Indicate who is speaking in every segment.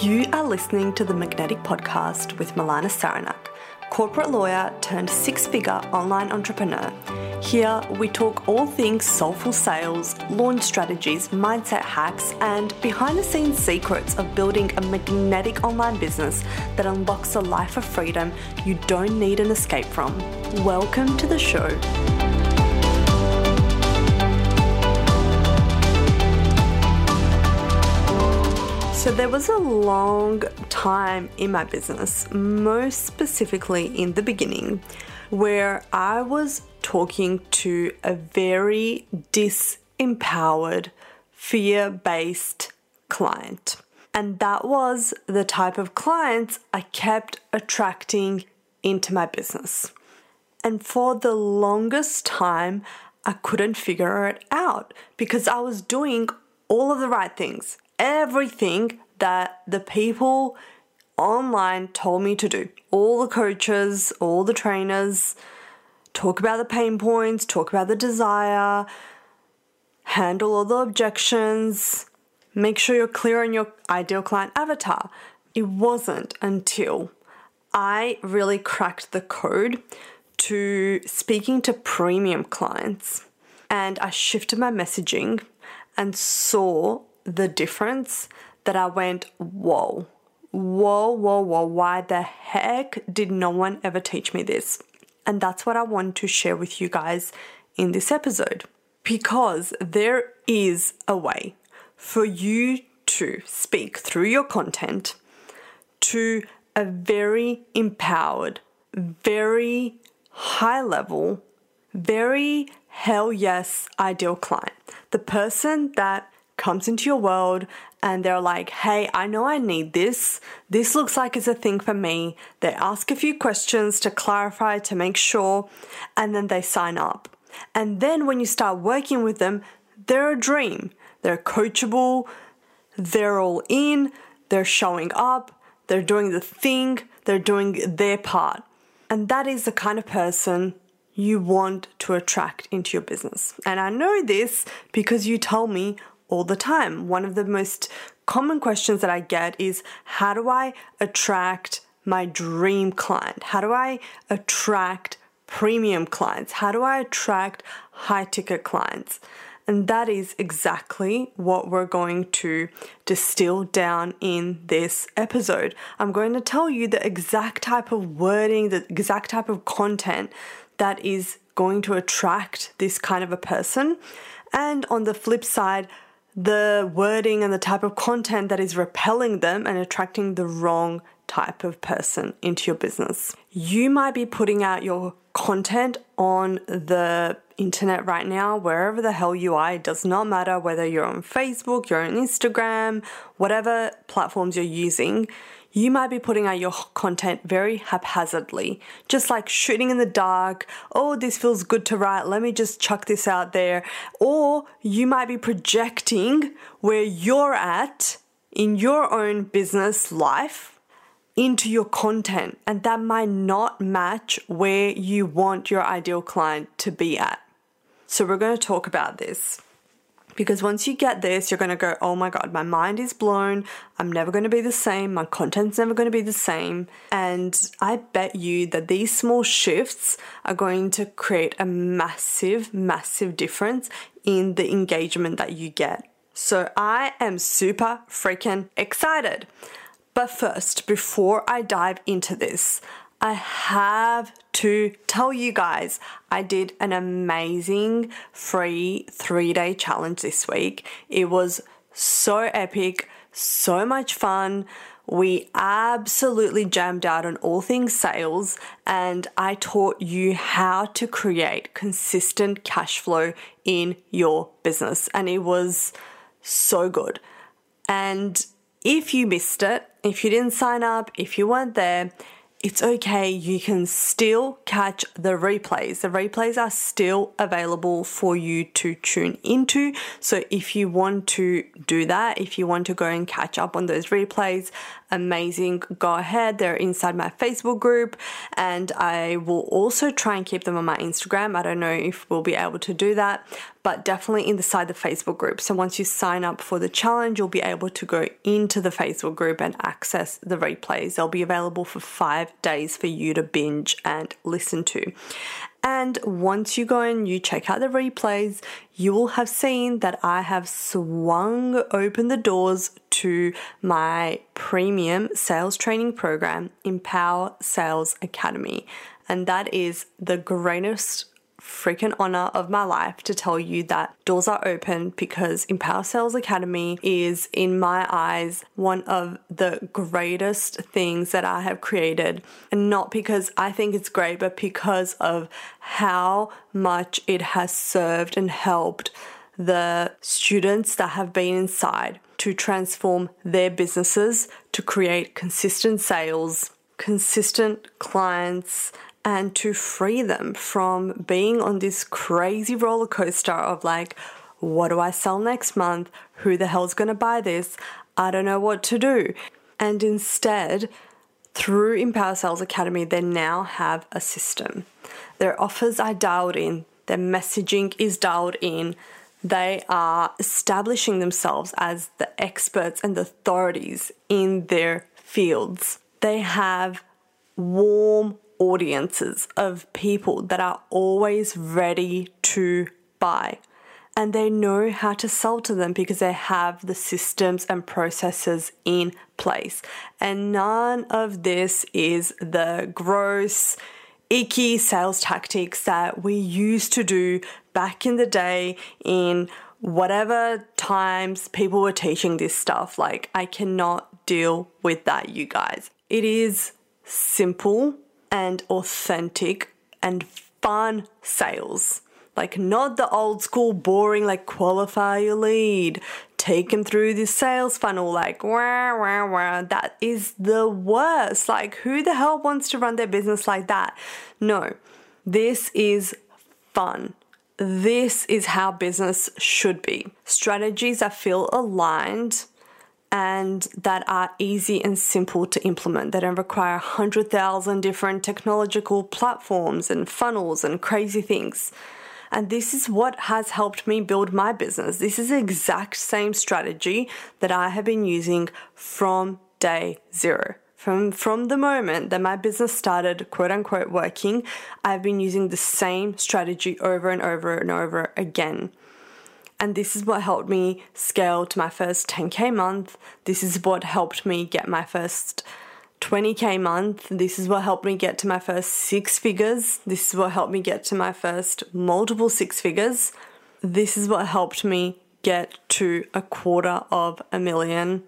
Speaker 1: You are listening to the Magnetic Podcast with Milana Sarnak, corporate lawyer turned six figure online entrepreneur. Here we talk all things soulful sales, launch strategies, mindset hacks, and behind the scenes secrets of building a magnetic online business that unlocks a life of freedom you don't need an escape from. Welcome to the show. So, there was a long time in my business, most specifically in the beginning, where I was talking to a very disempowered, fear based client. And that was the type of clients I kept attracting into my business. And for the longest time, I couldn't figure it out because I was doing all of the right things everything that the people online told me to do. All the coaches, all the trainers talk about the pain points, talk about the desire, handle all the objections, make sure you're clear on your ideal client avatar. It wasn't until I really cracked the code to speaking to premium clients and I shifted my messaging and saw the difference that I went, whoa, whoa, whoa, whoa, why the heck did no one ever teach me this? And that's what I want to share with you guys in this episode. Because there is a way for you to speak through your content to a very empowered, very high level, very hell yes ideal client. The person that comes into your world and they're like, hey, I know I need this. This looks like it's a thing for me. They ask a few questions to clarify, to make sure, and then they sign up. And then when you start working with them, they're a dream. They're coachable, they're all in, they're showing up, they're doing the thing, they're doing their part. And that is the kind of person you want to attract into your business. And I know this because you tell me all the time. One of the most common questions that I get is how do I attract my dream client? How do I attract premium clients? How do I attract high ticket clients? And that is exactly what we're going to distill down in this episode. I'm going to tell you the exact type of wording, the exact type of content that is going to attract this kind of a person. And on the flip side, the wording and the type of content that is repelling them and attracting the wrong type of person into your business. You might be putting out your content on the internet right now, wherever the hell you are. It does not matter whether you're on Facebook, you're on Instagram, whatever platforms you're using you might be putting out your content very haphazardly, just like shooting in the dark. Oh, this feels good to write. Let me just chuck this out there. Or you might be projecting where you're at in your own business life into your content, and that might not match where you want your ideal client to be at. So, we're going to talk about this. Because once you get this, you're going to go, oh my God, my mind is blown. I'm never going to be the same. My content's never going to be the same. And I bet you that these small shifts are going to create a massive, massive difference in the engagement that you get. So I am super freaking excited. But first, before I dive into this, I have to tell you guys I did an amazing free three day challenge this week. It was so epic, so much fun. We absolutely jammed out on all things sales, and I taught you how to create consistent cash flow in your business. And it was so good. And if you missed it, if you didn't sign up, if you weren't there, it's okay. You can still catch the replays. The replays are still available for you to tune into. So if you want to do that, if you want to go and catch up on those replays, amazing. Go ahead. They're inside my Facebook group and I will also try and keep them on my Instagram. I don't know if we'll be able to do that, but definitely inside the Facebook group. So once you sign up for the challenge, you'll be able to go into the Facebook group and access the replays. They'll be available for five days for you to binge and listen to. And once you go and you check out the replays, you will have seen that I have swung open the doors to my premium sales training program, Empower Sales Academy. And that is the greatest freaking honor of my life to tell you that doors are open because Empower Sales Academy is, in my eyes, one of the greatest things that I have created. And not because I think it's great, but because of how much it has served and helped the students that have been inside to transform their businesses, to create consistent sales, consistent clients, and to free them from being on this crazy roller coaster of like, what do I sell next month? Who the hell's gonna buy this? I don't know what to do. And instead, through Empower Sales Academy, they now have a system. Their offers are dialed in, their messaging is dialed in. They are establishing themselves as the experts and the authorities in their fields. They have warm audiences of people that are always ready to buy. And they know how to sell to them because they have the systems and processes in place. And none of this is the gross, icky sales tactics that we used to do back in the day in whatever times people were teaching this stuff. Like, I cannot deal with that, you guys. It is simple and authentic and fun sales. Like, not the old school boring, like, qualify your lead, take them through the sales funnel, like, wah, wah, wah. That is the worst. Like, who the hell wants to run their business like that? No, this is fun. This is how business should be. Strategies that feel aligned and that are easy and simple to implement. They don't require 100,000 different technological platforms and funnels and crazy things. And this is what has helped me build my business. This is the exact same strategy that I have been using from day zero. From, from the moment that my business started, quote unquote, working, I've been using the same strategy over and over and over again. And this is what helped me scale to my first 10k month. This is what helped me get my first 20k month. This is what helped me get to my first six figures. This is what helped me get to my first multiple six figures. This is what helped me get to a quarter of a million.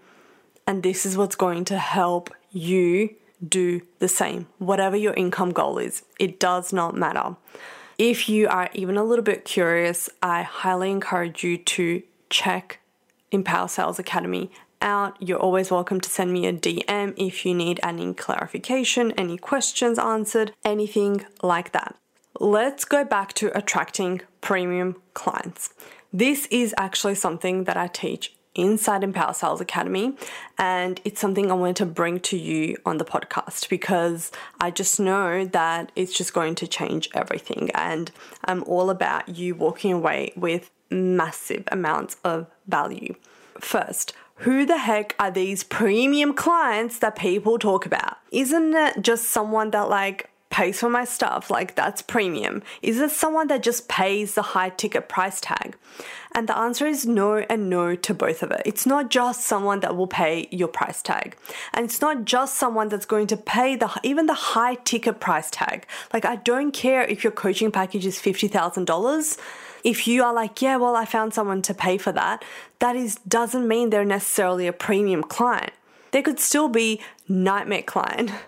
Speaker 1: And this is what's going to help you do the same, whatever your income goal is. It does not matter. If you are even a little bit curious, I highly encourage you to check Empower Sales Academy out. You're always welcome to send me a DM if you need any clarification, any questions answered, anything like that. Let's go back to attracting premium clients. This is actually something that I teach inside Empower Sales Academy. And it's something I wanted to bring to you on the podcast because I just know that it's just going to change everything. And I'm all about you walking away with massive amounts of value. First, who the heck are these premium clients that people talk about? Isn't it just someone that like pays for my stuff, like that's premium? Is it someone that just pays the high ticket price tag? And the answer is no and no to both of it. It's not just someone that will pay your price tag. And it's not just someone that's going to pay the even the high ticket price tag. Like I don't care if your coaching package is $50,000 if you are like, yeah, well, I found someone to pay for that, that is doesn't mean they're necessarily a premium client they could still be nightmare client.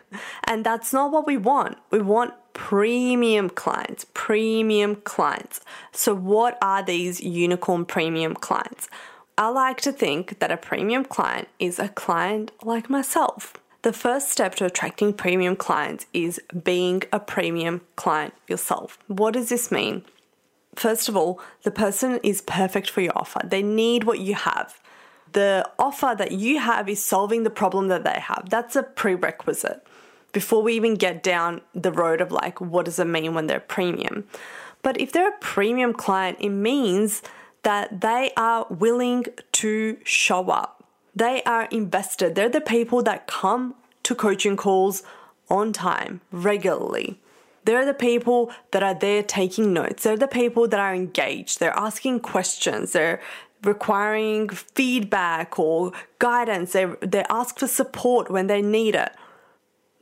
Speaker 1: And that's not what we want. We want premium clients, premium clients. So, what are these unicorn premium clients? I like to think that a premium client is a client like myself. The first step to attracting premium clients is being a premium client yourself. What does this mean? First of all, the person is perfect for your offer. They need what you have the offer that you have is solving the problem that they have. That's a prerequisite before we even get down the road of like, what does it mean when they're premium? But if they're a premium client, it means that they are willing to show up. They are invested. They're the people that come to coaching calls on time, regularly. They're the people that are there taking notes. They're the people that are engaged. They're asking questions. They're requiring feedback or guidance. They, they ask for support when they need it.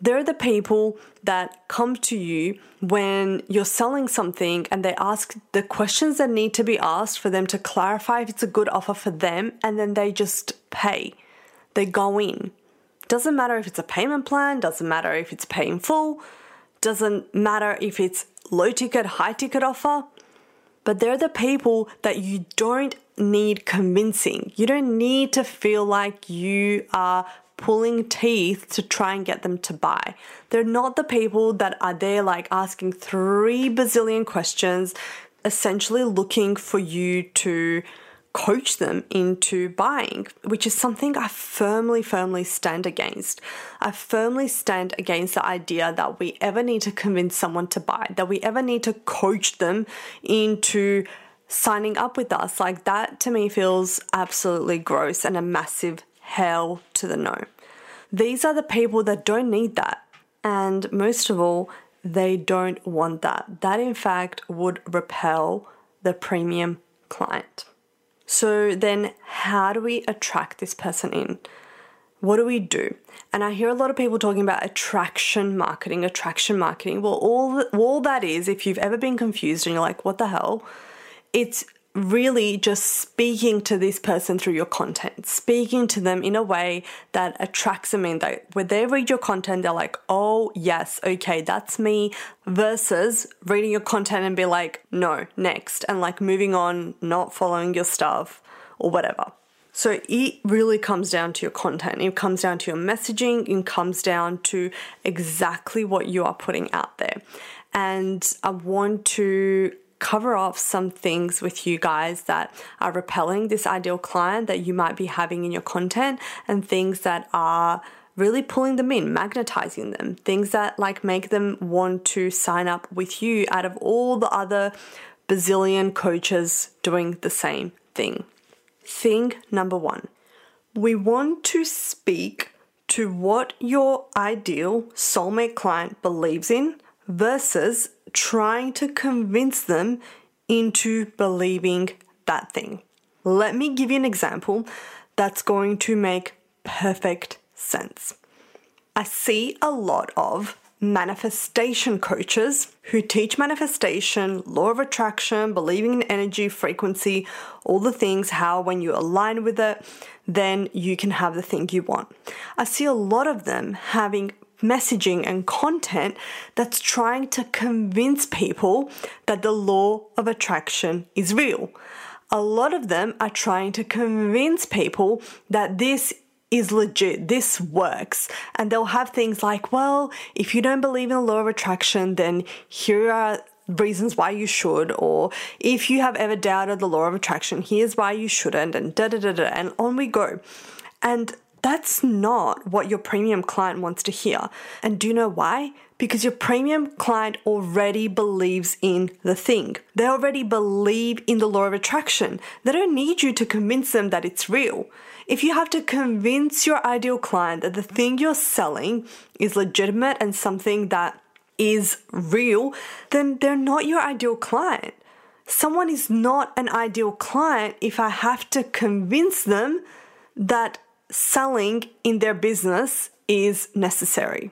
Speaker 1: They're the people that come to you when you're selling something and they ask the questions that need to be asked for them to clarify if it's a good offer for them and then they just pay. They go in. Doesn't matter if it's a payment plan, doesn't matter if it's pay in full, doesn't matter if it's low ticket, high ticket offer, but they're the people that you don't need convincing. You don't need to feel like you are pulling teeth to try and get them to buy. They're not the people that are there like asking three bazillion questions, essentially looking for you to coach them into buying, which is something I firmly, firmly stand against. I firmly stand against the idea that we ever need to convince someone to buy, that we ever need to coach them into signing up with us. Like that to me feels absolutely gross and a massive hell to the no. These are the people that don't need that. And most of all, they don't want that. That, in fact, would repel the premium client. So, then how do we attract this person in? What do we do? And I hear a lot of people talking about attraction marketing, attraction marketing. Well, all, all that is, if you've ever been confused and you're like, what the hell? It's really just speaking to this person through your content, speaking to them in a way that attracts them in that when they read your content, they're like, oh, yes, okay, that's me, versus reading your content and be like, no, next, and like moving on, not following your stuff or whatever. So it really comes down to your content. It comes down to your messaging. It comes down to exactly what you are putting out there. And I want to cover off some things with you guys that are repelling this ideal client that you might be having in your content and things that are really pulling them in, magnetizing them, things that like make them want to sign up with you out of all the other bazillion coaches doing the same thing. Thing number one, we want to speak to what your ideal soulmate client believes in versus trying to convince them into believing that thing. Let me give you an example that's going to make perfect sense. I see a lot of manifestation coaches who teach manifestation, law of attraction, believing in energy, frequency, all the things, how when you align with it, then you can have the thing you want. I see a lot of them having messaging and content that's trying to convince people that the law of attraction is real. A lot of them are trying to convince people that this is legit, this works. And they'll have things like, well, if you don't believe in the law of attraction, then here are reasons why you should, or if you have ever doubted the law of attraction, here's why you shouldn't, and da da da da, and on we go. And that's not what your premium client wants to hear. And do you know why? Because your premium client already believes in the thing. They already believe in the law of attraction. They don't need you to convince them that it's real. If you have to convince your ideal client that the thing you're selling is legitimate and something that is real, then they're not your ideal client. Someone is not an ideal client if I have to convince them that selling in their business is necessary.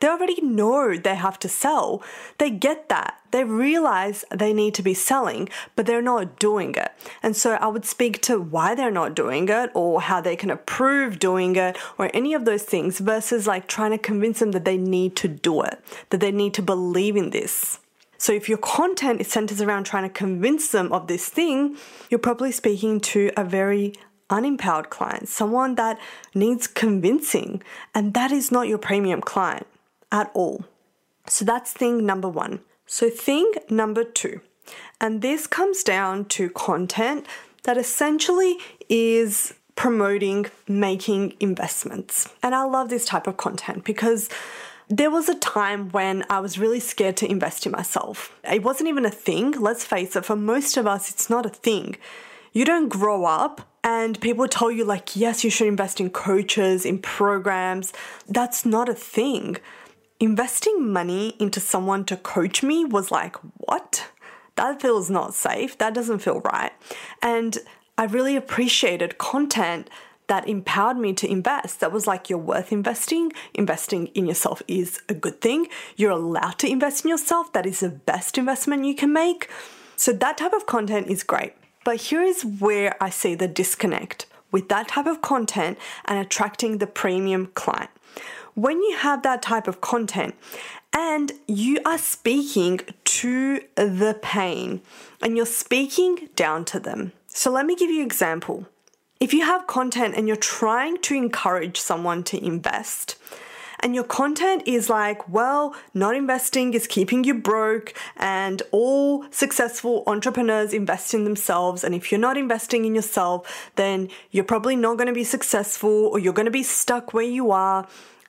Speaker 1: They already know they have to sell. They get that. They realize they need to be selling, but they're not doing it. And so I would speak to why they're not doing it or how they can approve doing it or any of those things versus like trying to convince them that they need to do it, that they need to believe in this. So if your content is centered around trying to convince them of this thing, you're probably speaking to a very unempowered client, someone that needs convincing, and that is not your premium client at all. So that's thing number one. So, thing number two, and this comes down to content that essentially is promoting making investments. And I love this type of content because There was a time when I was really scared to invest in myself. It wasn't even a thing. Let's face it, for most of us, it's not a thing. You don't grow up and people tell you, like, yes, you should invest in coaches, in programs. That's not a thing. Investing money into someone to coach me was like, what? That feels not safe. That doesn't feel right. And I really appreciated content that empowered me to invest. That was like, you're worth investing. Investing in yourself is a good thing. You're allowed to invest in yourself. That is the best investment you can make. So, that type of content is great. But here is where I see the disconnect with that type of content and attracting the premium client. When you have that type of content and you are speaking to the pain and you're speaking down to them. So let me give you an example. If you have content and you're trying to encourage someone to invest, and your content is like, well, not investing is keeping you broke, and all successful entrepreneurs invest in themselves. And if you're not investing in yourself, then you're probably not going to be successful or you're going to be stuck where you are.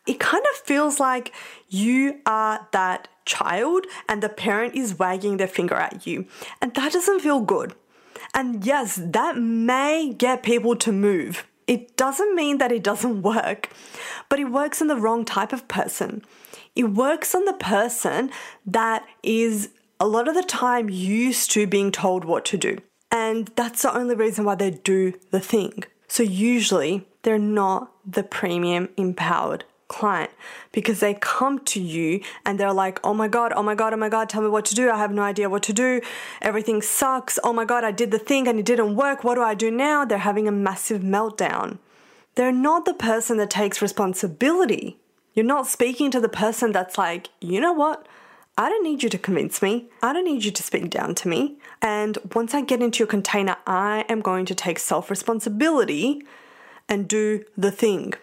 Speaker 1: It kind of feels like you are that child and the parent is wagging their finger at you. And that doesn't feel good. And yes, that may get people to move. It doesn't mean that it doesn't work, but it works on the wrong type of person. It works on the person that is a lot of the time used to being told what to do. And that's the only reason why they do the thing. So usually they're not the premium empowered client because they come to you and they're like, oh my God, oh my God, oh my God, tell me what to do. I have no idea what to do. Everything sucks. Oh my God, I did the thing and it didn't work. What do I do now? They're having a massive meltdown. They're not the person that takes responsibility. You're not speaking to the person that's like, you know what? I don't need you to convince me. I don't need you to speak down to me. And once I get into your container, I am going to take self responsibility and do the thing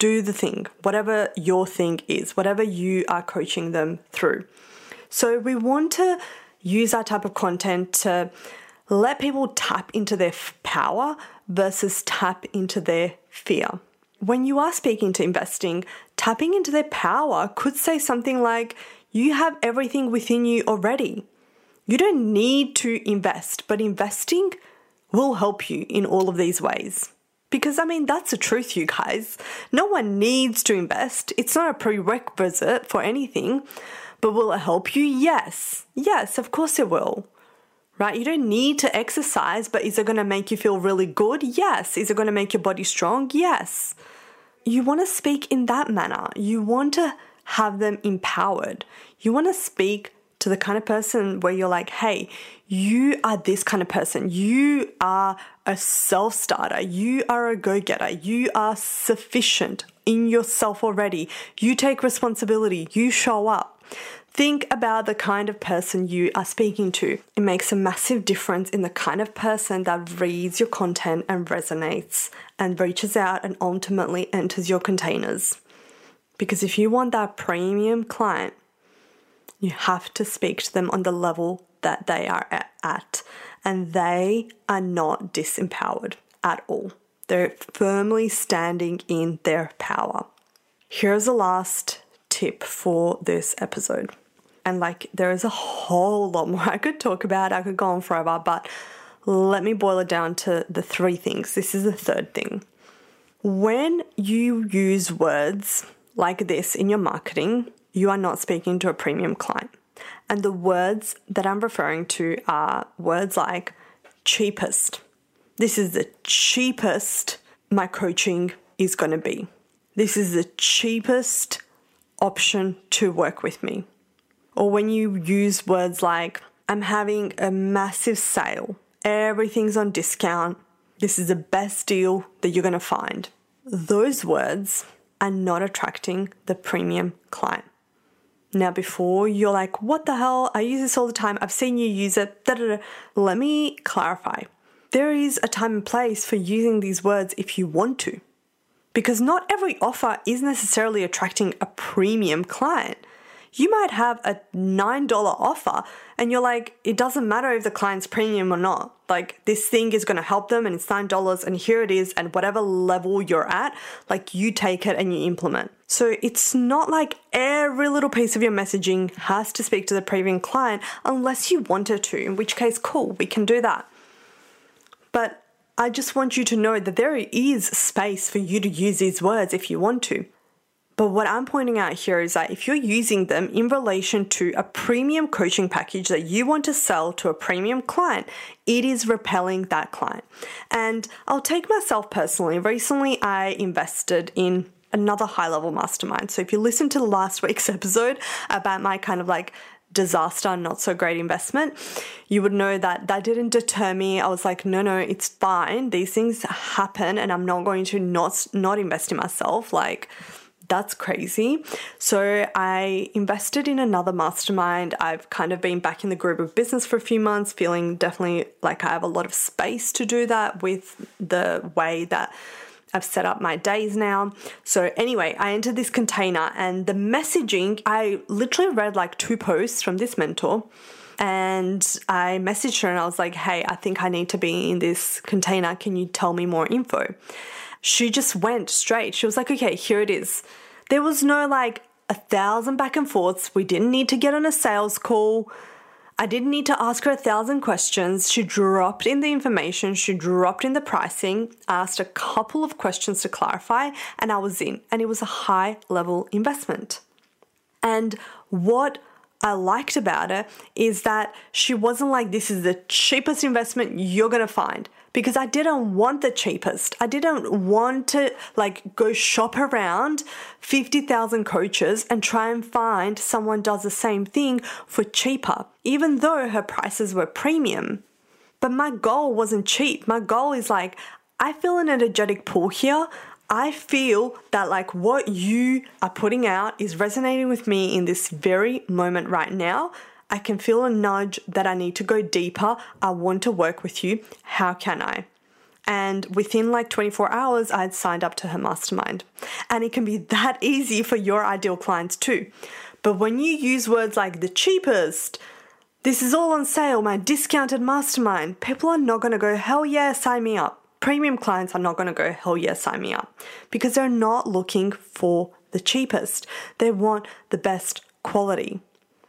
Speaker 1: do the thing, whatever your thing is, whatever you are coaching them through. So we want to use that type of content to let people tap into their power versus tap into their fear. When you are speaking to investing, tapping into their power could say something like, You have everything within you already. You don't need to invest, but investing will help you in all of these ways. Because, I mean, that's the truth, you guys. No one needs to invest. It's not a prerequisite for anything. But will it help you? Yes. Yes, of course it will. Right? You don't need to exercise, but is it going to make you feel really good? Yes. Is it going to make your body strong? Yes. You want to speak in that manner. You want to have them empowered. You want to speak to the kind of person where you're like, hey, you are this kind of person. You are a self starter. You are a go getter. You are sufficient in yourself already. You take responsibility. You show up. Think about the kind of person you are speaking to. It makes a massive difference in the kind of person that reads your content and resonates and reaches out and ultimately enters your containers. Because if you want that premium client, you have to speak to them on the level that they are at, and they are not disempowered at all. They're firmly standing in their power. Here's the last tip for this episode. And like, there is a whole lot more I could talk about. I could go on forever, but let me boil it down to the three things. This is the third thing. When you use words like this in your marketing, you are not speaking to a premium client. And the words that I'm referring to are words like cheapest. This is the cheapest my coaching is going to be. This is the cheapest option to work with me. Or when you use words like, I'm having a massive sale, everything's on discount, this is the best deal that you're going to find. Those words are not attracting the premium client. Now, before you're like, what the hell? I use this all the time. I've seen you use it. Da, da, da. Let me clarify. There is a time and place for using these words if you want to. Because not every offer is necessarily attracting a premium client. You might have a $9 offer and you're like, it doesn't matter if the client's premium or not. Like, this thing is going to help them and it's $9 and here it is. And whatever level you're at, like, you take it and you implement. So it's not like every little piece of your messaging has to speak to the premium client unless you want it to, in which case, cool, we can do that. But I just want you to know that there is space for you to use these words if you want to. But what I'm pointing out here is that if you're using them in relation to a premium coaching package that you want to sell to a premium client, it is repelling that client. And I'll take myself personally. Recently, I invested in another high level mastermind. So if you listen to last week's episode about my kind of like disaster, not so great investment, you would know that that didn't deter me. I was like, no, no, it's fine. These things happen and I'm not going to not not invest in myself. Like that's crazy. So I invested in another mastermind. I've kind of been back in the group of business for a few months, feeling definitely like I have a lot of space to do that with the way that I've set up my days now. So, anyway, I entered this container and the messaging, I literally read like two posts from this mentor and I messaged her and I was like, hey, I think I need to be in this container. Can you tell me more info? She just went straight. She was like, okay, here it is. There was no like a thousand back and forths. We didn't need to get on a sales call. I didn't need to ask her a thousand questions. She dropped in the information, she dropped in the pricing, asked a couple of questions to clarify, and I was in. And it was a high level investment. And what I liked about it is that she wasn't like, this is the cheapest investment you're gonna find because I didn't want the cheapest. I didn't want to like go shop around 50,000 coaches and try and find someone does the same thing for cheaper, even though her prices were premium. But my goal wasn't cheap. My goal is like, I feel an energetic pull here. I feel that like what you are putting out is resonating with me in this very moment right now. I can feel a nudge that I need to go deeper. I want to work with you. How can I? And within like 24 hours, I had signed up to her mastermind. And it can be that easy for your ideal clients too. But when you use words like the cheapest, this is all on sale, my discounted mastermind, people are not to go, hell yeah, sign me up. Premium clients are not to go, hell yeah, sign me up. Because they're not looking for the cheapest, they want the best quality.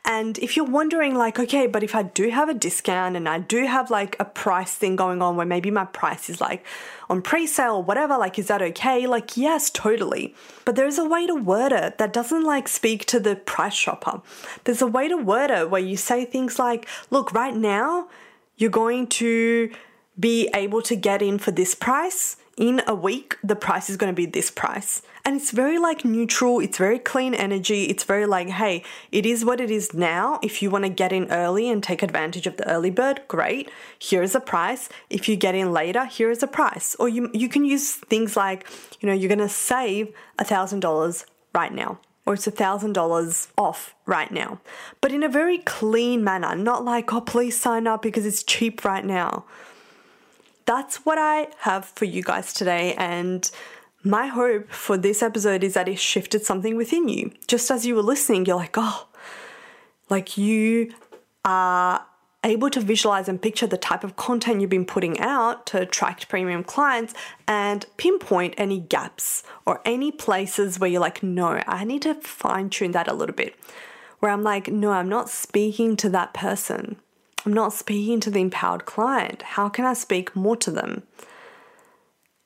Speaker 1: And if you're wondering, like, okay, but if I do have a discount and I do have like a price thing going on where maybe my price is like on pre sale or whatever, like, is that okay? Like, yes, totally. But there's a way to word it that doesn't like speak to the price shopper. There's a way to word it where you say things like, look, right now, you're going to be able to get in for this price in a week, the price is going to be this price. And it's very like neutral, it's very clean energy. It's very like, hey, it is what it is now. If you want to get in early and take advantage of the early bird, great. Here's a price. If you get in later, here is a price. Or you you can use things like, you know, you're going to save a $1000 right now or it's a $1,000 off right now. But in a very clean manner, not like, oh, please sign up because it's cheap right now that's what I have for you guys today. And my hope for this episode is that it shifted something within you. Just as you were listening, you're like, oh, like you are able to visualize and picture the type of content you've been putting out to attract premium clients and pinpoint any gaps or any places where you're like, no, I need to fine tune that a little bit. Where I'm like, no, I'm not speaking to that person. I'm not speaking to the empowered client. How can I speak more to them?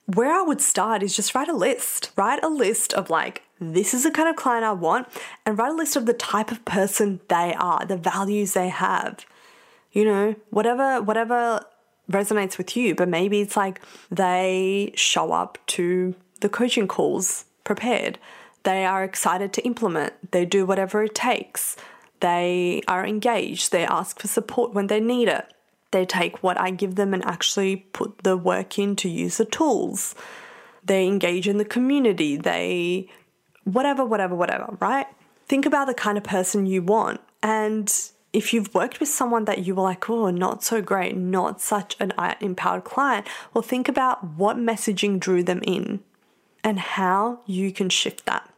Speaker 1: Where I would start is just write a list. Write a list of like, this is the kind of client I want, and write a list of the type of person they are, the values they have. You know, whatever whatever resonates with you, but maybe it's like they show up to the coaching calls prepared. They are excited to implement. They do whatever it takes. They are engaged. They ask for support when they need it. They take what I give them and actually put the work in to use the tools. They engage in the community. They, whatever, whatever, whatever, right? Think about the kind of person you want. And if you've worked with someone that you were like, oh, not so great, not such an empowered client, well, think about what messaging drew them in and how you can shift that.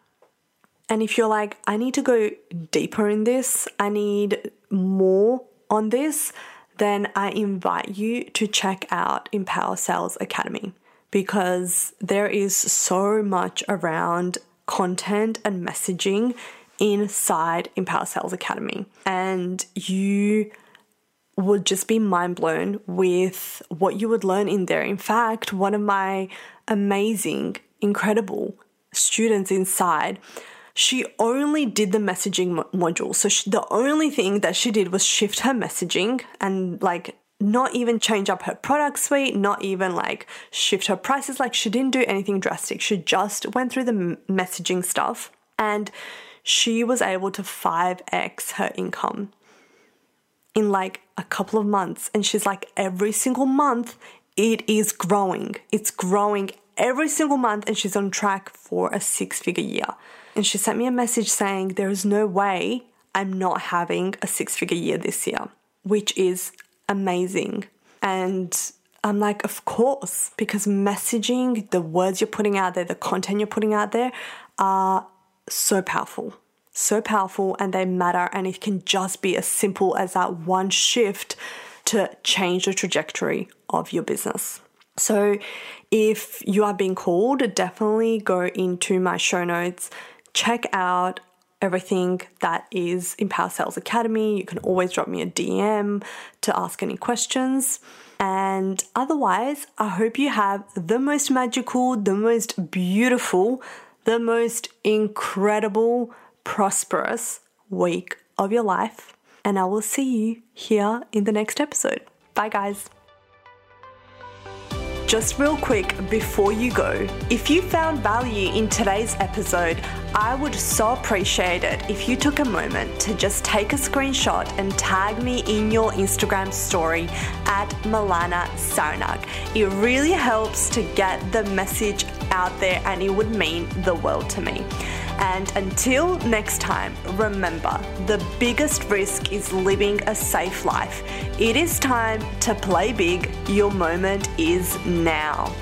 Speaker 1: And if you're like, I need to go deeper in this, I need more on this, then I invite you to check out Empower Sales Academy because there is so much around content and messaging inside Empower Sales Academy. And you would just be mind blown with what you would learn in there. In fact, one of my amazing, incredible students inside, she only did the messaging mo- module. So she, the only thing that she did was shift her messaging and like not even change up her product suite, not even like shift her prices. Like she didn't do anything drastic. She just went through the m- messaging stuff and she was able to 5x her income in like a couple of months. And she's like, every single month, it is growing. It's growing every single month, and she's on track for a six figure year. And she sent me a message saying, There is no way I'm not having a six figure year this year, which is amazing. And I'm like, Of course, because messaging, the words you're putting out there, the content you're putting out there are so powerful so powerful and they matter, and it can just be as simple as that one shift to change the trajectory of your business. So, if you are being called, definitely go into my show notes, check out everything that is Empower Sales Academy. You can always drop me a DM to ask any questions. And otherwise, I hope you have the most magical, the most beautiful, the most incredible prosperous week of your life. And I will see you here in the next episode. Bye, guys. Just real quick before you go, if you found value in today's episode, I would so appreciate it if you took a moment to just take a screenshot and tag me in your Instagram story at Milana Sarnak. It really helps to get the message out there and it would mean the world to me. And until next time, remember the biggest risk is living a safe life. It is time to play big. Your moment is now.